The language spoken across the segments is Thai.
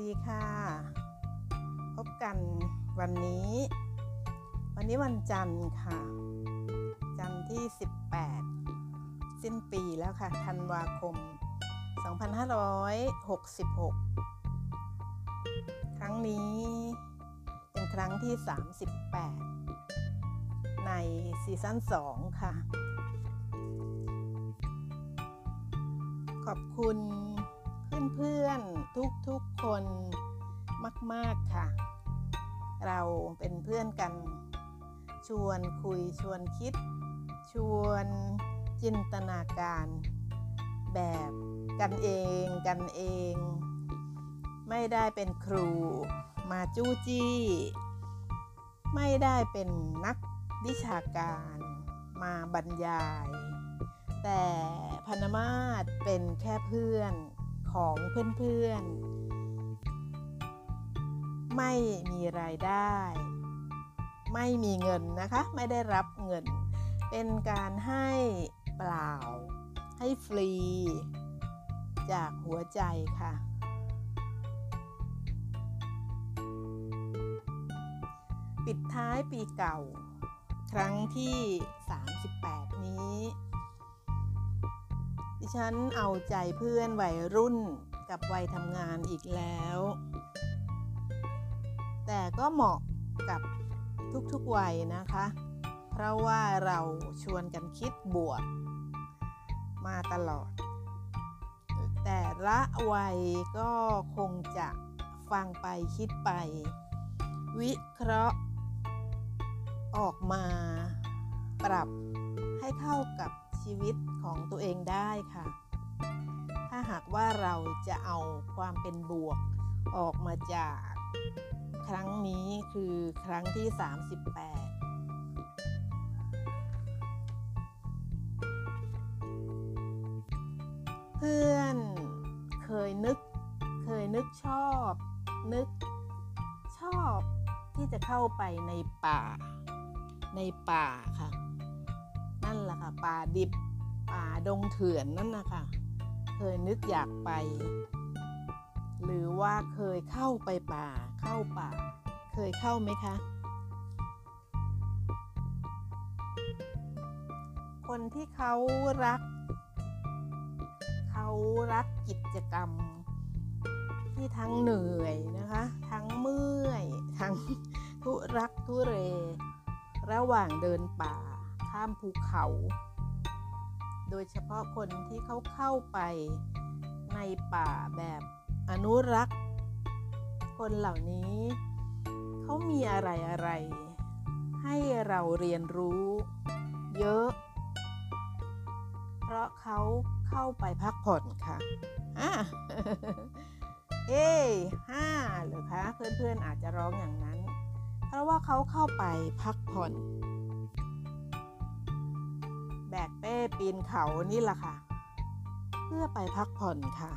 ดีค่ะ พบกันวันนี้ วันนี้วันจันทร์ค่ะ จันทร์ที่ 18 สิ้นปีแล้วค่ะ ธันวาคม 2566 ครั้งนี้เป็นครั้งที่ 38 ในซีซั่น 2 ค่ะ ขอบคุณ เพื่อนๆทุกๆคนมาก ๆ ค่ะ เราเป็นเพื่อนกัน ชวนคุยชวนคิด ชวนจินตนาการ แบบกันเองกันเอง ไม่ได้เป็นครูมาจู้จี้ ไม่ได้เป็นนักวิชาการมาบรรยาย แต่พนมาศเป็นแค่เพื่อน ของเพื่อนๆ ไม่มีรายได้ ไม่มีเงินนะคะ ไม่ได้รับเงิน เป็นการให้เปล่า ให้ฟรี จากหัวใจค่ะ ปิดท้ายปีเก่า ครั้งที่ 38 นี้ ดิฉันเอาใจเพื่อนวัยรุ่นกับวัยทำงานอีกแล้ว แต่ก็เหมาะกับทุกๆวัยนะคะ เพราะว่าเราชวนกันคิดบวก มาตลอด แต่ละวัยก็คงจะฟังไปคิดไป วิเคราะห์ ออกมา ปรับให้เข้ากับชีวิต ของตัวเองได้ค่ะ ถ้าหากว่าเราจะเอาความเป็นบวกออกมาจากครั้งนี้คือครั้งที่ 38เพื่อนเคยนึกเคยนึกชอบ นึกชอบที่จะเข้าไปในป่า ในป่าค่ะ นั่นแหละค่ะ ป่าดิบ ป่าดงเถื่อนนั่นนะคะเคยนึกอยากไป หรือว่าเคยเข้าไปป่าเข้าป่า เคยเข้าไหมคะ คนที่เขารัก เขารักกิจกรรม ที่ทั้งเหนื่อยนะคะ ทั้งเมื่อย ทั้งทุรักทุเร ระหว่างเดินป่า ข้ามภูเขา โดยเฉพาะคนที่เขาเข้าไปในป่าแบบอนุรักษ์ คนเหล่านี้เขามีอะไรอะไร ให้เราเรียนรู้ เยอะ เพราะเขาเข้าไปพักผ่อนค่ะอะเอ้ห้าเหรอคะเพื่อนๆอาจจะร้องอย่างนั้น เพราะว่าเขาเข้าไปพักผ่อน กเป้ปีนเขานี่แหละค่ะ เพื่อไปพักผ่อนค่ะ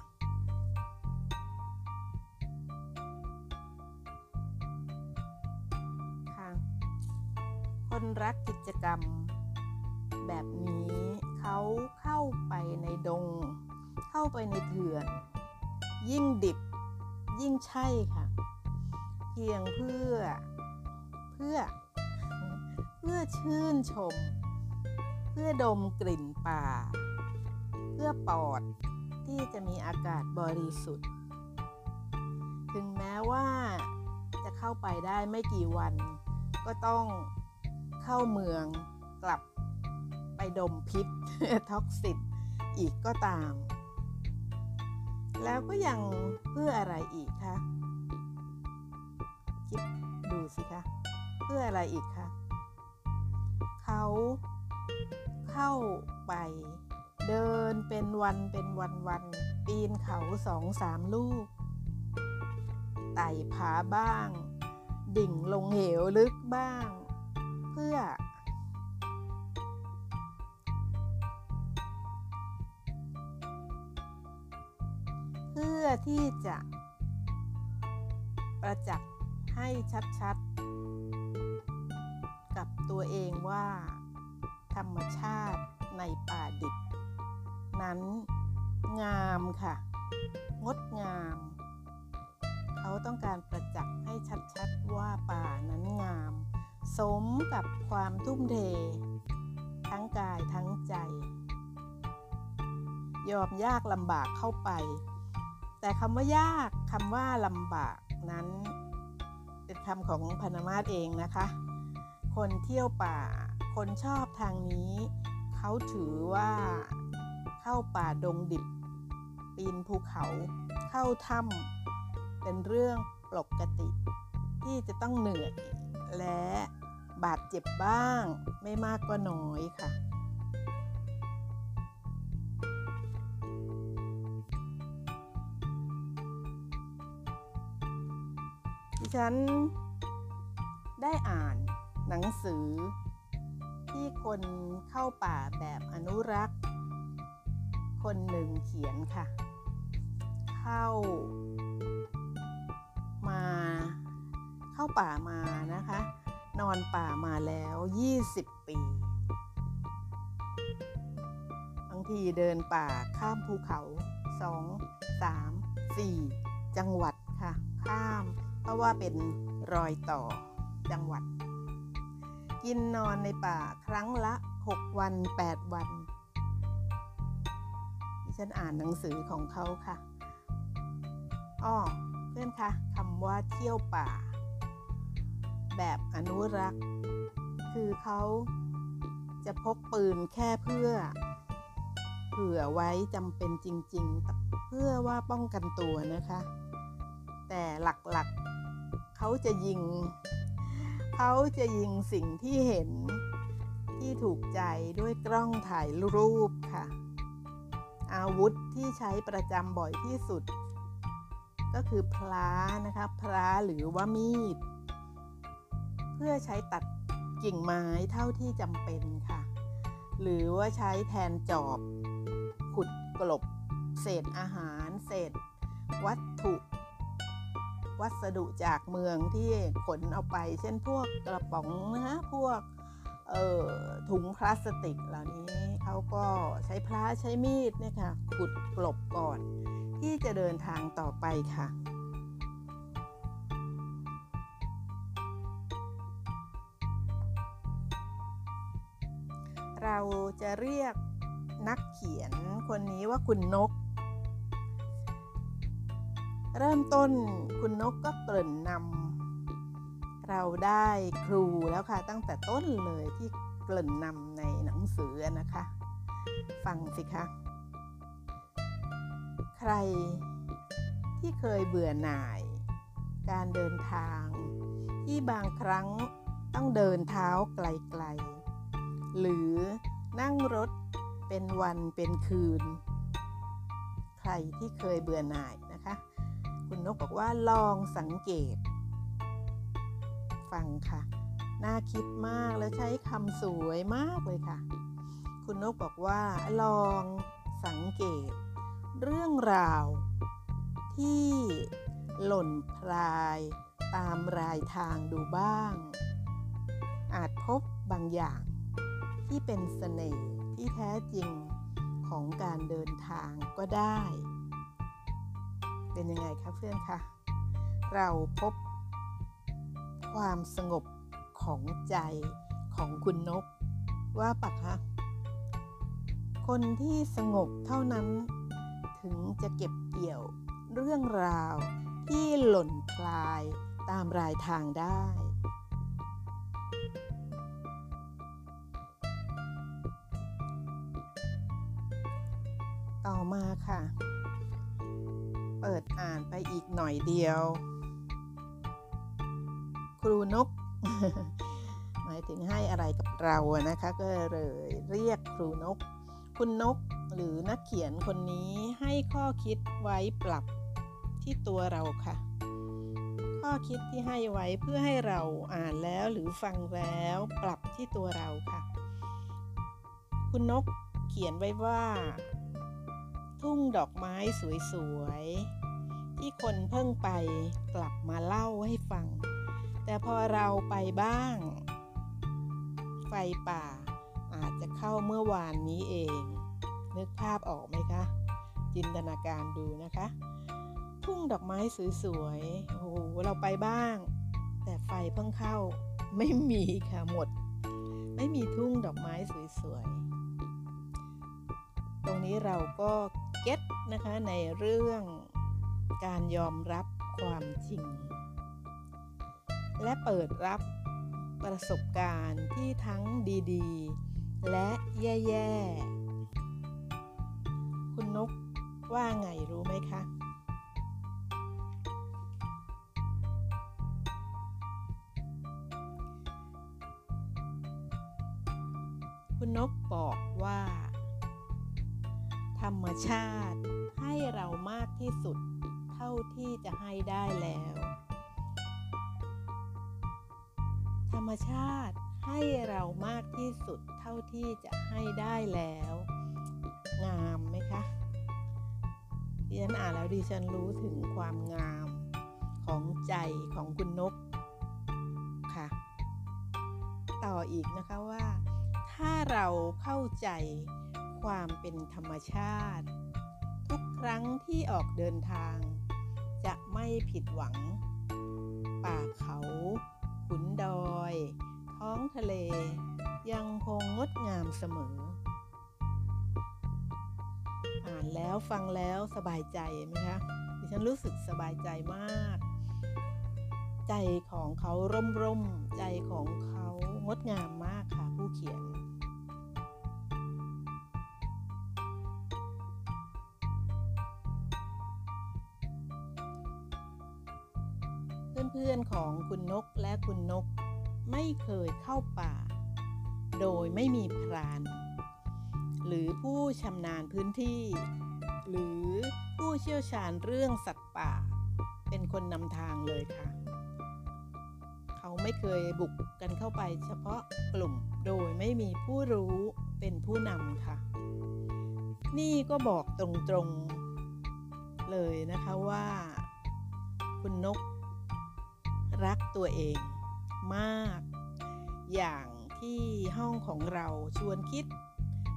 ค่ะ คนรักกิจกรรม แบบนี้เขาเข้าไปในดง เข้าไปในเถื่อน ยิ่งดิบยิ่งใช่ค่ะ เพียงเพื่อเพื่อเพื่อชื่นชม เพื่อดมกลิ่นป่า เพื่อปอดที่จะมีอากาศบริสุทธิ์ ถึงแม้ว่าจะเข้าไปได้ไม่กี่วัน ก็ต้องเข้าเมืองกลับไปดมพิษท็อกซิตอีกก็ตาม แล้วก็ยังเพื่ออะไรอีกคะคิดดูสิคะ เพื่ออะไรอีกคะเขา เข้าไป เดินเป็นวันเป็นวันวันปีนเขาสองสามลูก ไต่ผาบ้าง ดิ่งลงเหวลึกบ้าง เพื่อ เพื่อที่จะ ประจักษ์ให้ชัดๆ กับตัวเองว่า ธรรมชาติในป่าดิบ นั้นงามค่ะ งดงาม เขาต้องการประจักษ์ให้ชัดๆว่าป่านั้นงาม สมกับความทุ่มเท ทั้งกายทั้งใจ ยอมยากลำบากเข้าไป แต่คำว่ายากคำว่าลำบากนั้นเป็นคำของพนมาศเองนะคะ คนเที่ยวป่า คนชอบทางนี้ เขาถือว่าเข้าป่าดงดิบ ปีนภูเขาเข้าถ้ำเป็นเรื่องปกติ ที่จะต้องเหนื่อย และบาดเจ็บบ้างไม่มากก็น้อยค่ะ ดิฉันได้อ่านหนังสือ ที่คนเข้าป่าแบบอนุรักษ์ คนหนึ่งเขียนค่ะ เข้ามาเข้าป่ามานะคะ นอนป่ามาแล้ว 20 ปีบางทีเดินป่าข้ามภูเขา 2 3 4 จังหวัดค่ะ ข้าม เพราะว่าเป็นรอยต่อจังหวัด กินนอนในป่าครั้งละ 6 วัน 8 วัน ดิฉันอ่านหนังสือของเขาค่ะอ้อเพื่อนคะคำว่าเที่ยวป่า แบบอนุรักษ์ คือเขาจะพกปืนแค่เพื่อ เผื่อไว้จำเป็นจริง ๆ เพื่อว่าป้องกันตัวนะคะ แต่หลักๆเขาจะยิง เขาจะยิงสิ่งที่เห็นที่ถูกใจด้วยกล้องถ่ายรูปค่ะ อาวุธที่ใช้ประจำบ่อยที่สุด ก็คือพลานะคะพลาหรือว่ามีด เพื่อใช้ตัดกิ่งไม้เท่าที่จำเป็นค่ะ หรือว่าใช้แทนจอบ ขุดกลบ เศษอาหาร เศษ วัตถุ วัสดุจากเมืองที่ขนเอาไป เช่นพวกกระป๋องนะคะพวกถุงพลาสติกเหล่านี้เขาก็ใช้พลาใช้มีดเนี่ยค่ะขุดกลบก่อน ที่จะเดินทางต่อไปค่ะเราจะเรียกนักเขียนคนนี้ว่าคุณนก เริ่มต้นคุณนกก็เกริ่นนำเราได้ครูแล้วค่ะ ตั้งแต่ต้นเลยที่เกริ่นนำในหนังสือนะคะ ฟังสิคะ ใครที่เคยเบื่อหน่าย การเดินทาง ที่บางครั้งต้องเดินเท้าไกลๆ หรือนั่งรถเป็นวันเป็นคืน ใครที่เคยเบื่อหน่าย คุณนกบอกว่าลองสังเกต ฟังค่ะ น่าคิดมากแล้วใช้คำสวยมากเลยค่ะ คุณนกบอกว่าลองสังเกต เรื่องราว ที่หล่นพรายตามรายทางดูบ้าง อาจพบบางอย่างที่เป็นเสน่ห์ที่แท้จริงของการเดินทางก็ได้ เป็นยังไงคะเพื่อนคะเราพบความสงบของใจของคุณนกว่าปะคะคนที่สงบเท่านั้น ถึงจะเก็บเกี่ยวเรื่องราวที่หล่นพลายตามรายทางได้ ต่อมาค่ะ เปิดอ่านไปอีกหน่อยเดียว ครูนก หมายถึงให้อะไรกับเรานะคะ ก็เลยเรียกครูนก คุณนกหรือนักเขียนคนนี้ให้ข้อคิดไว้ปรับที่ตัวเราค่ะ ข้อคิดที่ให้ไว้เพื่อให้เราอ่านแล้วหรือฟังแล้วปรับที่ตัวเราค่ะ คุณนกเขียนไว้ว่า ทุ่งดอก ไม้สวยๆ ที่คนเพิ่งไปกลับมาเล่าให้ฟัง แต่พอเราไปบ้าง ไฟป่าอาจจะเข้าเมื่อวานนี้เอง นึกภาพออกไหมคะ จินตนาการดูนะคะ ทุ่งดอกไม้สวยๆ โอ้โห เราไปบ้าง แต่ไฟเพิ่งเข้าไม่มีค่ะหมด ไม่มีทุ่งดอกไม้สวยๆ ตรงนี้เราก็ นะคะในเรื่องการยอมรับความจริง และเปิดรับประสบการณ์ที่ทั้งดีๆ และแย่ๆ คุณนกว่าไงรู้ไหมคะ คุณนกบอกว่า ธรรมชาติ ที่สุดเท่าที่จะให้ได้แล้ว ธรรมชาติให้เรามากที่สุดเท่าที่จะให้ได้แล้ว งามไหมคะดิฉันอ่านแล้วดิฉันรู้ถึงความงามของใจของคุณนกค่ะ ต่ออีกนะคะว่า ถ้าเราเข้าใจความเป็นธรรมชาติ ทุกครั้งที่ออกเดินทาง จะไม่ผิดหวัง ป่าเขา ขุนดอย ท้องทะเล ยังคงงดงามเสมอ อ่านแล้วฟังแล้วสบายใจไหมคะดิฉันรู้สึกสบายใจมาก ใจของเขาร่มร่มใจของเขางดงามมากค่ะผู้เขียน คุณนกไม่เคยเข้าป่า โดยไม่มีพราน หรือผู้ชำนาญพื้นที่ หรือผู้เชี่ยวชาญเรื่องสัตว์ป่า เป็นคนนำทางเลยค่ะ เขาไม่เคยบุกกันเข้าไปเฉพาะกลุ่มโดยไม่มีผู้รู้เป็นผู้นำค่ะ นี่ก็บอกตรงๆเลยนะคะว่า คุณนกรักตัวเอง มาก อย่างที่ห้องของเราชวนคิด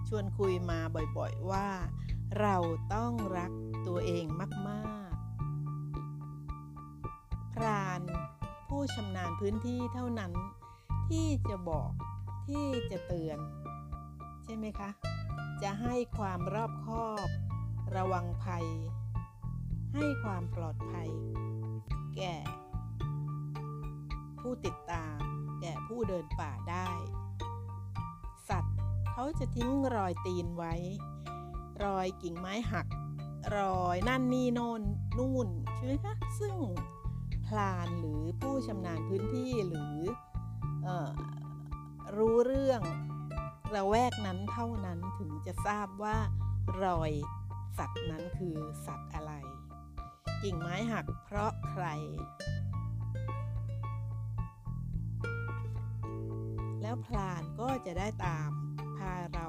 ชวนคุยมาบ่อยๆว่า เราต้องรักตัวเองมากๆ พรานผู้ชำนาญพื้นที่เท่านั้น ที่จะบอกที่จะเตือน ใช่ไหมคะ จะให้ความรอบคอบ ระวังภัย ให้ความปลอดภัย แก่ ผู้ติดตาม แก่ผู้เดินป่าได้ สัตว์เขาจะทิ้งรอยตีนไว้ รอยกิ่งไม้หัก รอยนั่นนี่โน่นนู่นใช่ไหมคะซึ่งพลานหรือผู้ชำนาญพื้นที่หรือออรู้เรื่องระแวกนั้นเท่านั้นถึงจะทราบว่ารอยสัตว์นั้นคือสัตว์อะไร กิ่งไม้หักเพราะใคร แล้วพลานก็จะได้ตามพาเรา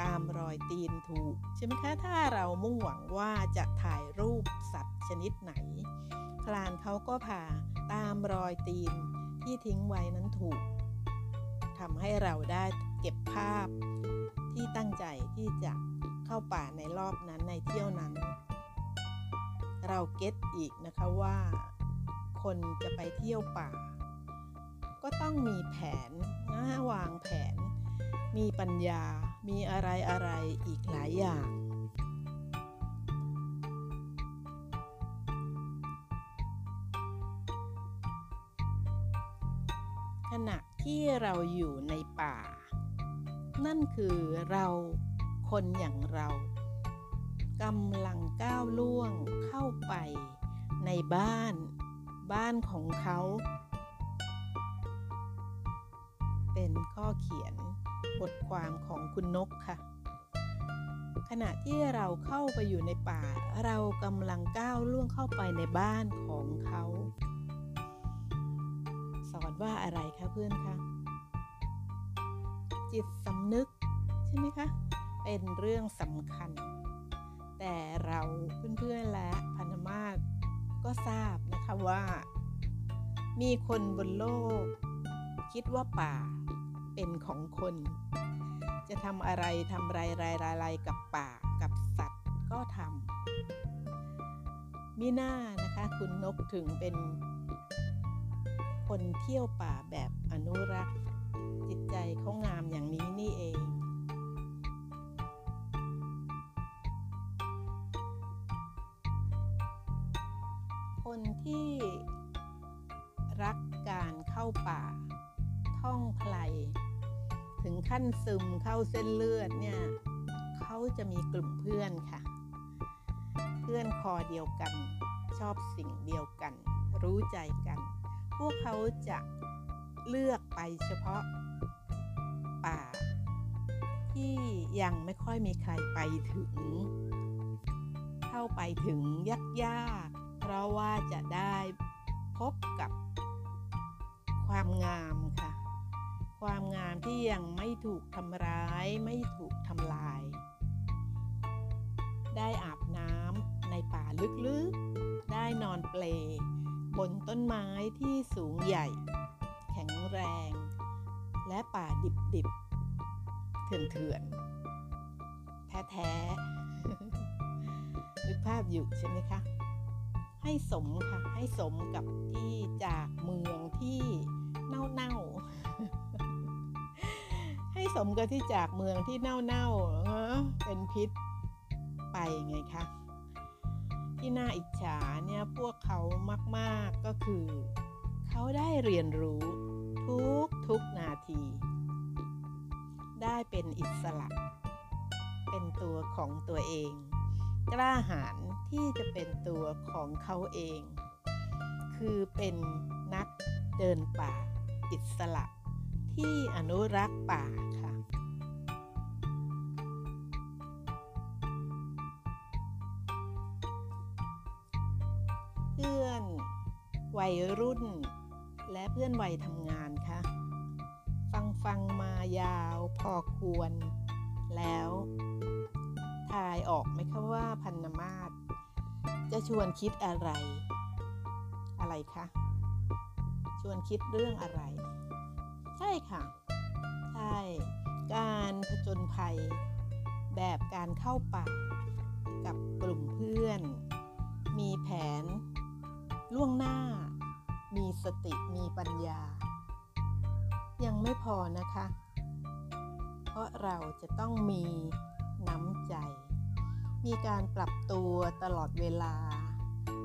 ตามรอยตีนถูก ใช่ไหมคะ ถ้าเรามุ่งหวังว่าจะถ่ายรูปสัตว์ชนิดไหนพลานเขาก็พาตามรอยตีนที่ทิ้งไว้นั้นถูกทำให้เราได้เก็บภาพที่ตั้งใจที่จะเข้าป่าในรอบนั้นในเที่ยวนั้น เราเก็ตอีกนะคะว่า คนจะไปเที่ยวป่า ก็ต้องมีแผนนะวางแผน มีปัญญา มีอะไรอะไรอีกหลายอย่าง ขณะที่เราอยู่ในป่า นั่นคือเราคนอย่างเรากำลังก้าวล่วงเข้าไปในบ้าน บ้านของเขา เป็นข้อเขียนบทความของคุณนกค่ะ ขณะที่เราเข้าไปอยู่ในป่า เรากำลังก้าวล่วงเข้าไปในบ้านของเขา สอนว่าอะไรคะเพื่อนคะจิตสำนึกใช่ไหมคะ เป็นเรื่องสำคัญ แต่เราเพื่อนๆและพันธมาศก็ทราบนะคะว่า มีคนบนโลก คิดว่าป่าเป็นของคน จะทำอะไรทำไรไรไรไรกับป่ากับสัตว์ก็ทำมิน่านะคะ คุณนกถึงเป็น คนเที่ยวป่าแบบอนุรักษ์ จิตใจเขางามอย่างนี้นี่เองคนที่รักการเข้าป่า ท่องไพลถึงขั้นซึมเข้าเส้นเลือดเนี่ยเขาจะมีกลุ่มเพื่อนค่ะ เพื่อนคอเดียวกัน ชอบสิ่งเดียวกัน รู้ใจกัน พวกเขาจะเลือกไปเฉพาะป่า ที่ยังไม่ค่อยมีใครไปถึง เข้าไปถึงยากๆเพราะว่าจะได้พบกับความงามค่ะ ความงามที่ยังไม่ถูกทำร้ายไม่ถูกทำลาย ได้อาบน้ำในป่าลึกๆ ได้นอนเปลบนต้นไม้ที่สูงใหญ่ แข็งแรง และป่าดิบๆ เถื่อนๆ แท้ๆนึกภาพอยู่ใช่ไหมคะให้สมค่ะ ให้สมกับที่จากเมืองที่เน่าๆ ให้สมกับที่จากเมืองที่เน่าๆเป็นพิษไปไงคะที่น่าอิจฉาเนี่ยพวกเขามากๆก็คือ เขาได้เรียนรู้ทุกทุกนาที ได้เป็นอิสระ เป็นตัวของตัวเอง กล้าหาญที่จะเป็นตัวของเขาเอง คือเป็นนักเดินป่าอิสระ ที่อนุรักษ์ป่าค่ะ เพื่อนวัยรุ่น และเพื่อนวัยทำงานค่ะ ฟังฟังมายาวพอควร แล้วทายออกไหมคะว่าพันนมาศจะชวนคิดอะไร อะไรคะ ชวนคิดเรื่องอะไร ใช่ค่ะ ใช่ การผจญภัย แบบการเข้าป่ากับกลุ่มเพื่อน มีแผน ล่วงหน้า มีสติมีปัญญา ยังไม่พอนะคะ เพราะเราจะต้องมีน้ำใจ มีการปรับตัวตลอดเวลา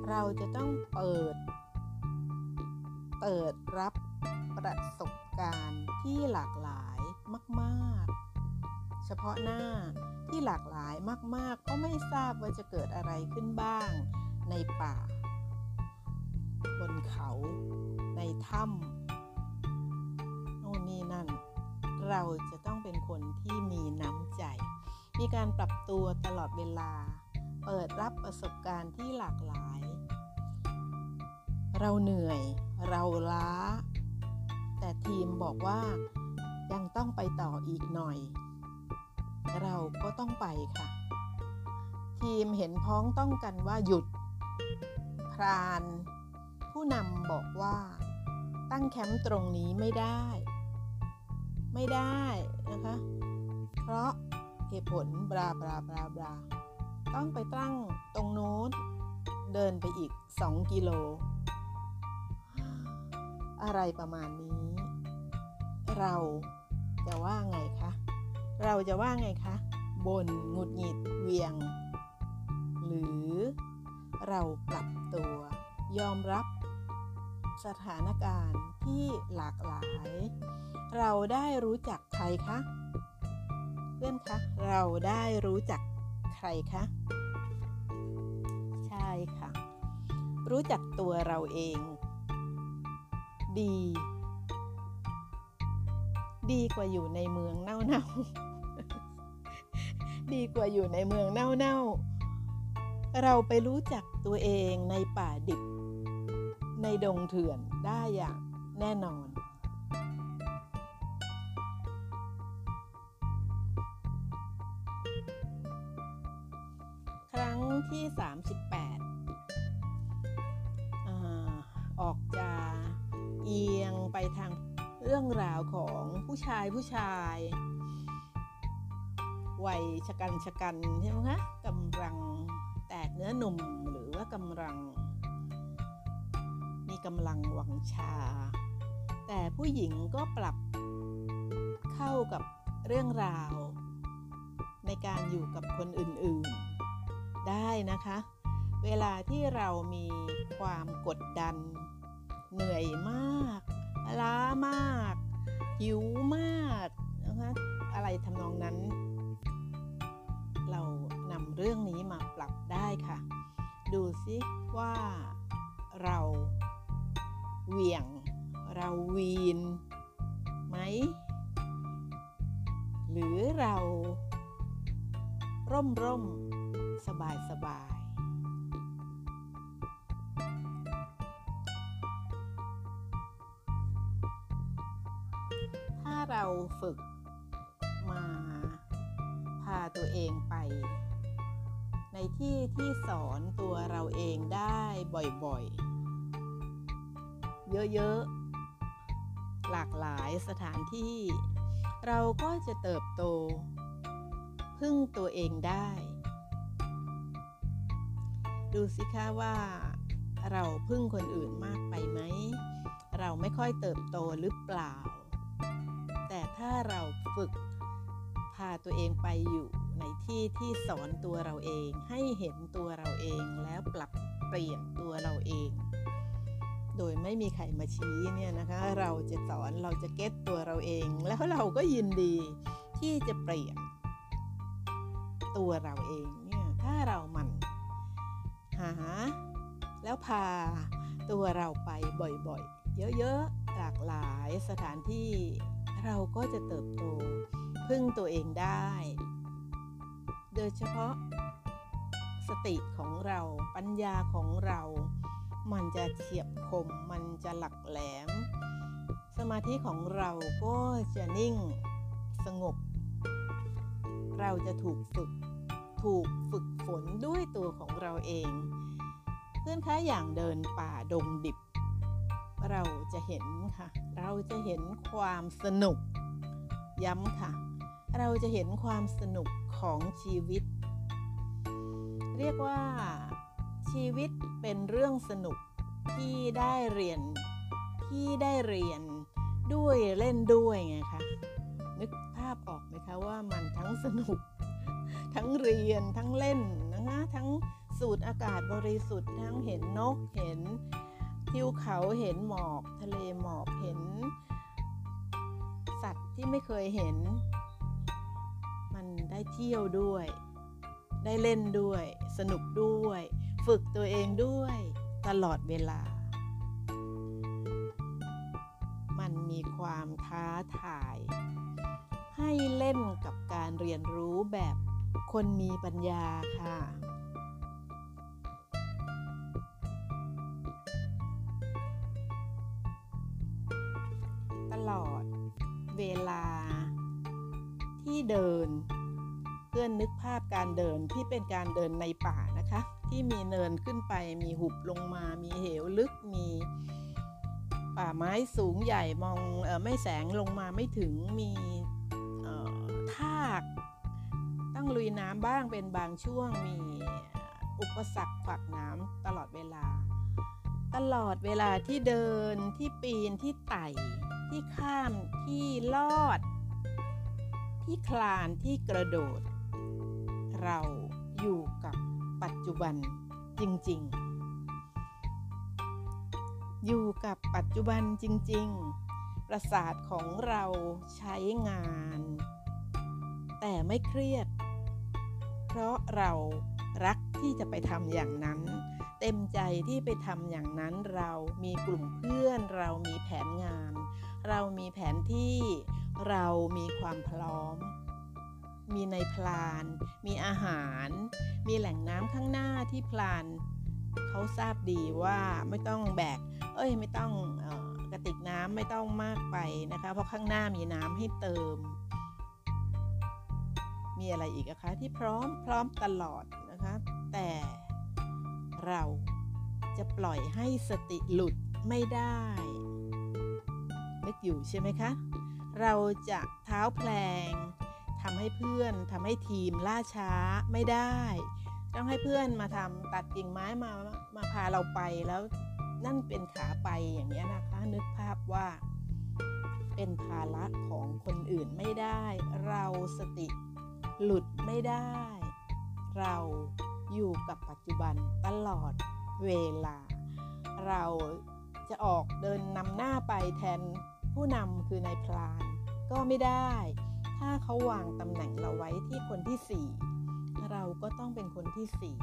เราจะต้องเปิด เปิดรับประสบ การณ์ที่หลากหลายมากๆ เฉพาะหน้าที่หลากหลายมากๆ ก็ไม่ทราบว่าจะเกิดอะไรขึ้นบ้าง ในป่า บนเขา ในถ้ำโน่นนี่นั่น เราจะต้องเป็นคนที่มีน้ำใจ มีการปรับตัวตลอดเวลา เปิดรับประสบการณ์ที่หลากหลาย เราเหนื่อย เราล้า แต่ทีมบอกว่ายังต้องไปต่ออีกหน่อย เราก็ต้องไปค่ะ ทีมเห็นพ้องต้องกันว่าหยุด พราน ผู้นำบอกว่า ตั้งแคมป์ตรงนี้ไม่ได้ ไม่ได้นะคะ เพราะเหตุผลบลาบลาบลาบลาต้องไปตั้งตรงโน้นเดินไปอีก 2 กิโล อะไรประมาณนี้ เราจะว่าไงคะ เราจะว่าไงคะบนหงุดหงิดเหวียง หรือเราปรับตัวยอมรับสถานการณ์ที่หลากหลาย เราได้รู้จักใครคะ เพื่อนคะ เราได้รู้จักใครคะ ใช่ค่ะ รู้จักตัวเราเอง ดี ดีกว่าอยู่ในเมืองเน่าๆ ดีกว่าอยู่ในเมืองเน่าๆ เราไปรู้จักตัวเองในป่าดิบ ในดงเถื่อนได้อย่างแน่นอน ชายผู้ชายวัยชะกันชะกันใช่ไหมคะกำลังแตกเนื้อหนุ่มหรือว่ากำลัง มีกำลังวังชา แต่ผู้หญิงก็ปรับเข้ากับเรื่องราว ในการอยู่กับคนอื่นๆ ได้นะคะ เวลาที่เรามีความกดดัน เหนื่อยมาก ล้ามาก หิวมากนะคะอะไรทำนองนั้น เรานำเรื่องนี้มาปรับได้ค่ะ ดูซิว่าเราเหวี่ยง เราวีนไหม หรือเราร่มร่มสบายสบาย เราฝึกมาพาตัวเองไป ในที่ที่สอนตัวเราเองได้บ่อยๆ เยอะๆ หลากหลายสถานที่ เราก็จะเติบโต พึ่งตัวเองได้ ดูสิคะว่าเราพึ่งคนอื่นมากไปไหม เราไม่ค่อยเติบโตหรือเปล่า ถ้าเราฝึกพาตัวเองไปอยู่ในที่ที่สอนตัวเราเอง ให้เห็นตัวเราเองแล้วปรับเปลี่ยนตัวเราเอง โดยไม่มีใครมาชี้เนี่ยนะคะ เราจะสอนเราจะเก็ตตัวเราเอง แล้วเราก็ยินดีที่จะเปลี่ยน ตัวเราเองเนี่ยถ้าเรามันหา แล้วพาตัวเราไปบ่อยๆ เยอะๆหลากหลายสถานที่ เราก็จะเติบโตพึ่งตัวเองได้ โดยเฉพาะสติของเราปัญญาของเรา มันจะเฉียบคม มันจะหลักแหลม สมาธิของเราก็จะนิ่งสงบ เราจะถูกฝึก ถูกฝึกฝนด้วยตัวของเราเอง เพื่อนคะอย่างเดินป่าดงดิบ เราจะเห็นค่ะ เราจะเห็นความสนุก ย้ำค่ะ เราจะเห็นความสนุกของชีวิต เรียกว่าชีวิตเป็นเรื่องสนุกที่ได้เรียนที่ได้เรียนด้วยเล่นด้วยไงคะนึกภาพออกไหมคะว่ามันทั้งสนุก ทั้งเรียนทั้งเล่นนะคะทั้งสูดอากาศบริสุทธิ์ทั้งเห็นนกเห็น ทิวเขาเห็นหมอกทะเลหมอกเห็น สัตว์ที่ไม่เคยเห็น มันได้เที่ยวด้วย ได้เล่นด้วย สนุกด้วย ฝึกตัวเองด้วยตลอดเวลา มันมีความท้าทาย ให้เล่นกับการเรียนรู้แบบคนมีปัญญาค่ะ ลอด เวลา ที่เดิน เพื่อนนึกภาพการเดินที่เป็นการเดินในป่านะคะ ที่มีเนินขึ้นไปมีหุบลงมา มีเหวลึกมีป่าไม้สูงใหญ่มองออไม่แสงลงมาไม่ถึงมีทากต้องลุยน้ำบ้างเป็นบางช่วงมีอุปสรรคขวากน้ำตลอดเวลา ตลอดเวลาที่เดินที่ปีนที่ไต่ ที่ข้ามที่ลอด ที่คลานที่กระโดด เราอยู่กับปัจจุบันจริง ๆ อยู่กับปัจจุบันจริง ๆ ประสาทของเราใช้งาน แต่ไม่เครียด เพราะเรารักที่จะไปทำอย่างนั้น เต็มใจที่ไปทำอย่างนั้นเรามีกลุ่มเพื่อนเรามีแผนงาน เรามีแผนที่เรามีความพร้อม มีในพลาน มีอาหาร มีแหล่งน้ำข้างหน้าที่พลานเขาทราบดีว่าไม่ต้องแบก เอ้ยไม่ต้องออกระติกน้ำไม่ต้องมากไปนะคะ เพราะข้างหน้ามีน้ำให้เติม มีอะไรอีกนะคะที่พร้อมพร้อมตลอดนะคะ แต่เราจะปล่อยให้สติหลุดไม่ได้ นึกอยู่ใช่ไหมคะ เราจะเท้าแพลงทำให้เพื่อนทำให้ทีมล่าช้าไม่ได้ ต้องให้เพื่อนมาทำตัดกิ่งไม้มามาพาเราไปแล้วนั่นเป็นขาไปอย่างนี้นะคะ นึกภาพว่า เป็นภาระของคนอื่นไม่ได้ เราสติหลุดไม่ได้ เราอยู่กับปัจจุบันตลอดเวลา เรา จะออกเดินนำหน้าไปแทนผู้นำคือนายพลาน ก็ไม่ได้ ถ้าเขาวางตำแหน่งเราไว้ที่คนที่สี่เราก็ต้องเป็นคนที่สี่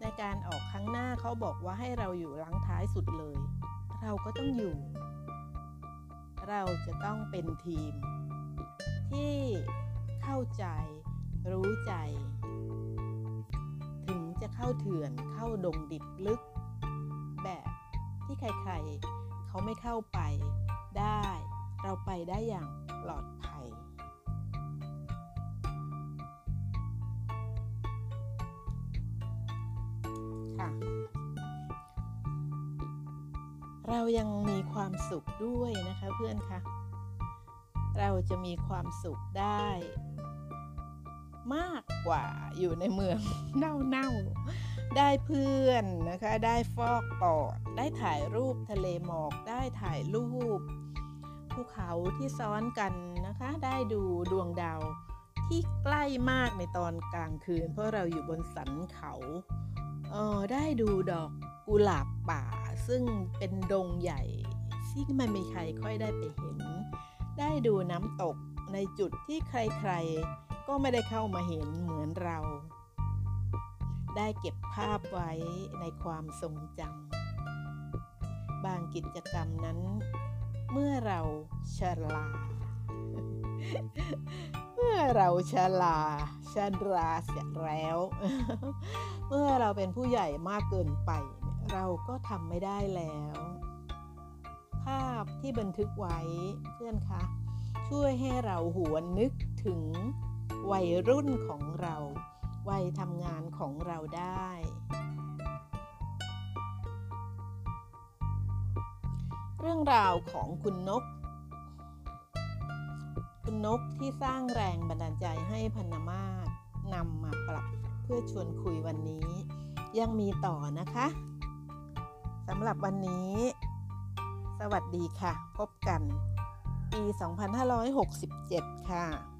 ในการออกครั้งหน้าเขาบอกว่าให้เราอยู่หลังท้ายสุดเลย เราก็ต้องอยู่ เราจะต้องเป็นทีม ที่เข้าใจรู้ใจ ถึงจะเข้าเถื่อนเข้าดงดิบลึก ที่ใครๆ เขาไม่เข้าไปได้ เราไปได้อย่างปลอดภัย ค่ะ เรายังมีความสุขด้วยนะคะเพื่อนคะเราจะมีความสุขได้ มากกว่าอยู่ในเมืองเน่าๆ ได้เพื่อนนะคะ ได้ฟอกปอด ได้ถ่ายรูปทะเลหมอก ได้ถ่ายรูปภูเขาที่ซ้อนกันนะคะ ได้ดูดวงดาวที่ใกล้มากในตอนกลางคืน เพราะเราอยู่บนสันเขาเออได้ดูดอกกุหลาบป่า ซึ่งเป็นดงใหญ่ที่ไม่มีใครค่อยได้ไปเห็น ได้ดูน้ำตกในจุดที่ใครๆ ก็ไม่ได้เข้ามาเห็นเหมือนเรา ได้เก็บภาพไว้ในความทรงจำบางกิจกรรมนั้น เมื่อเราชรา เมื่อเราชราชราเสียแล้ว เมื่อเราเป็นผู้ใหญ่มากเกินไป เราก็ทำไม่ได้แล้ว ภาพที่บันทึกไว้เพื่อนคะช่วยให้เราหวนนึกถึงวัยรุ่นของเรา วัยทำงานของเราได้ เรื่องราวของคุณนก คุณนกที่สร้างแรงบันดาลใจให้พันนามาศนำมาปรับเพื่อชวนคุยวันนี้ ยังมีต่อนะคะสำหรับวันนี้ สวัสดีค่ะ พบกัน ปี 2567 ค่ะ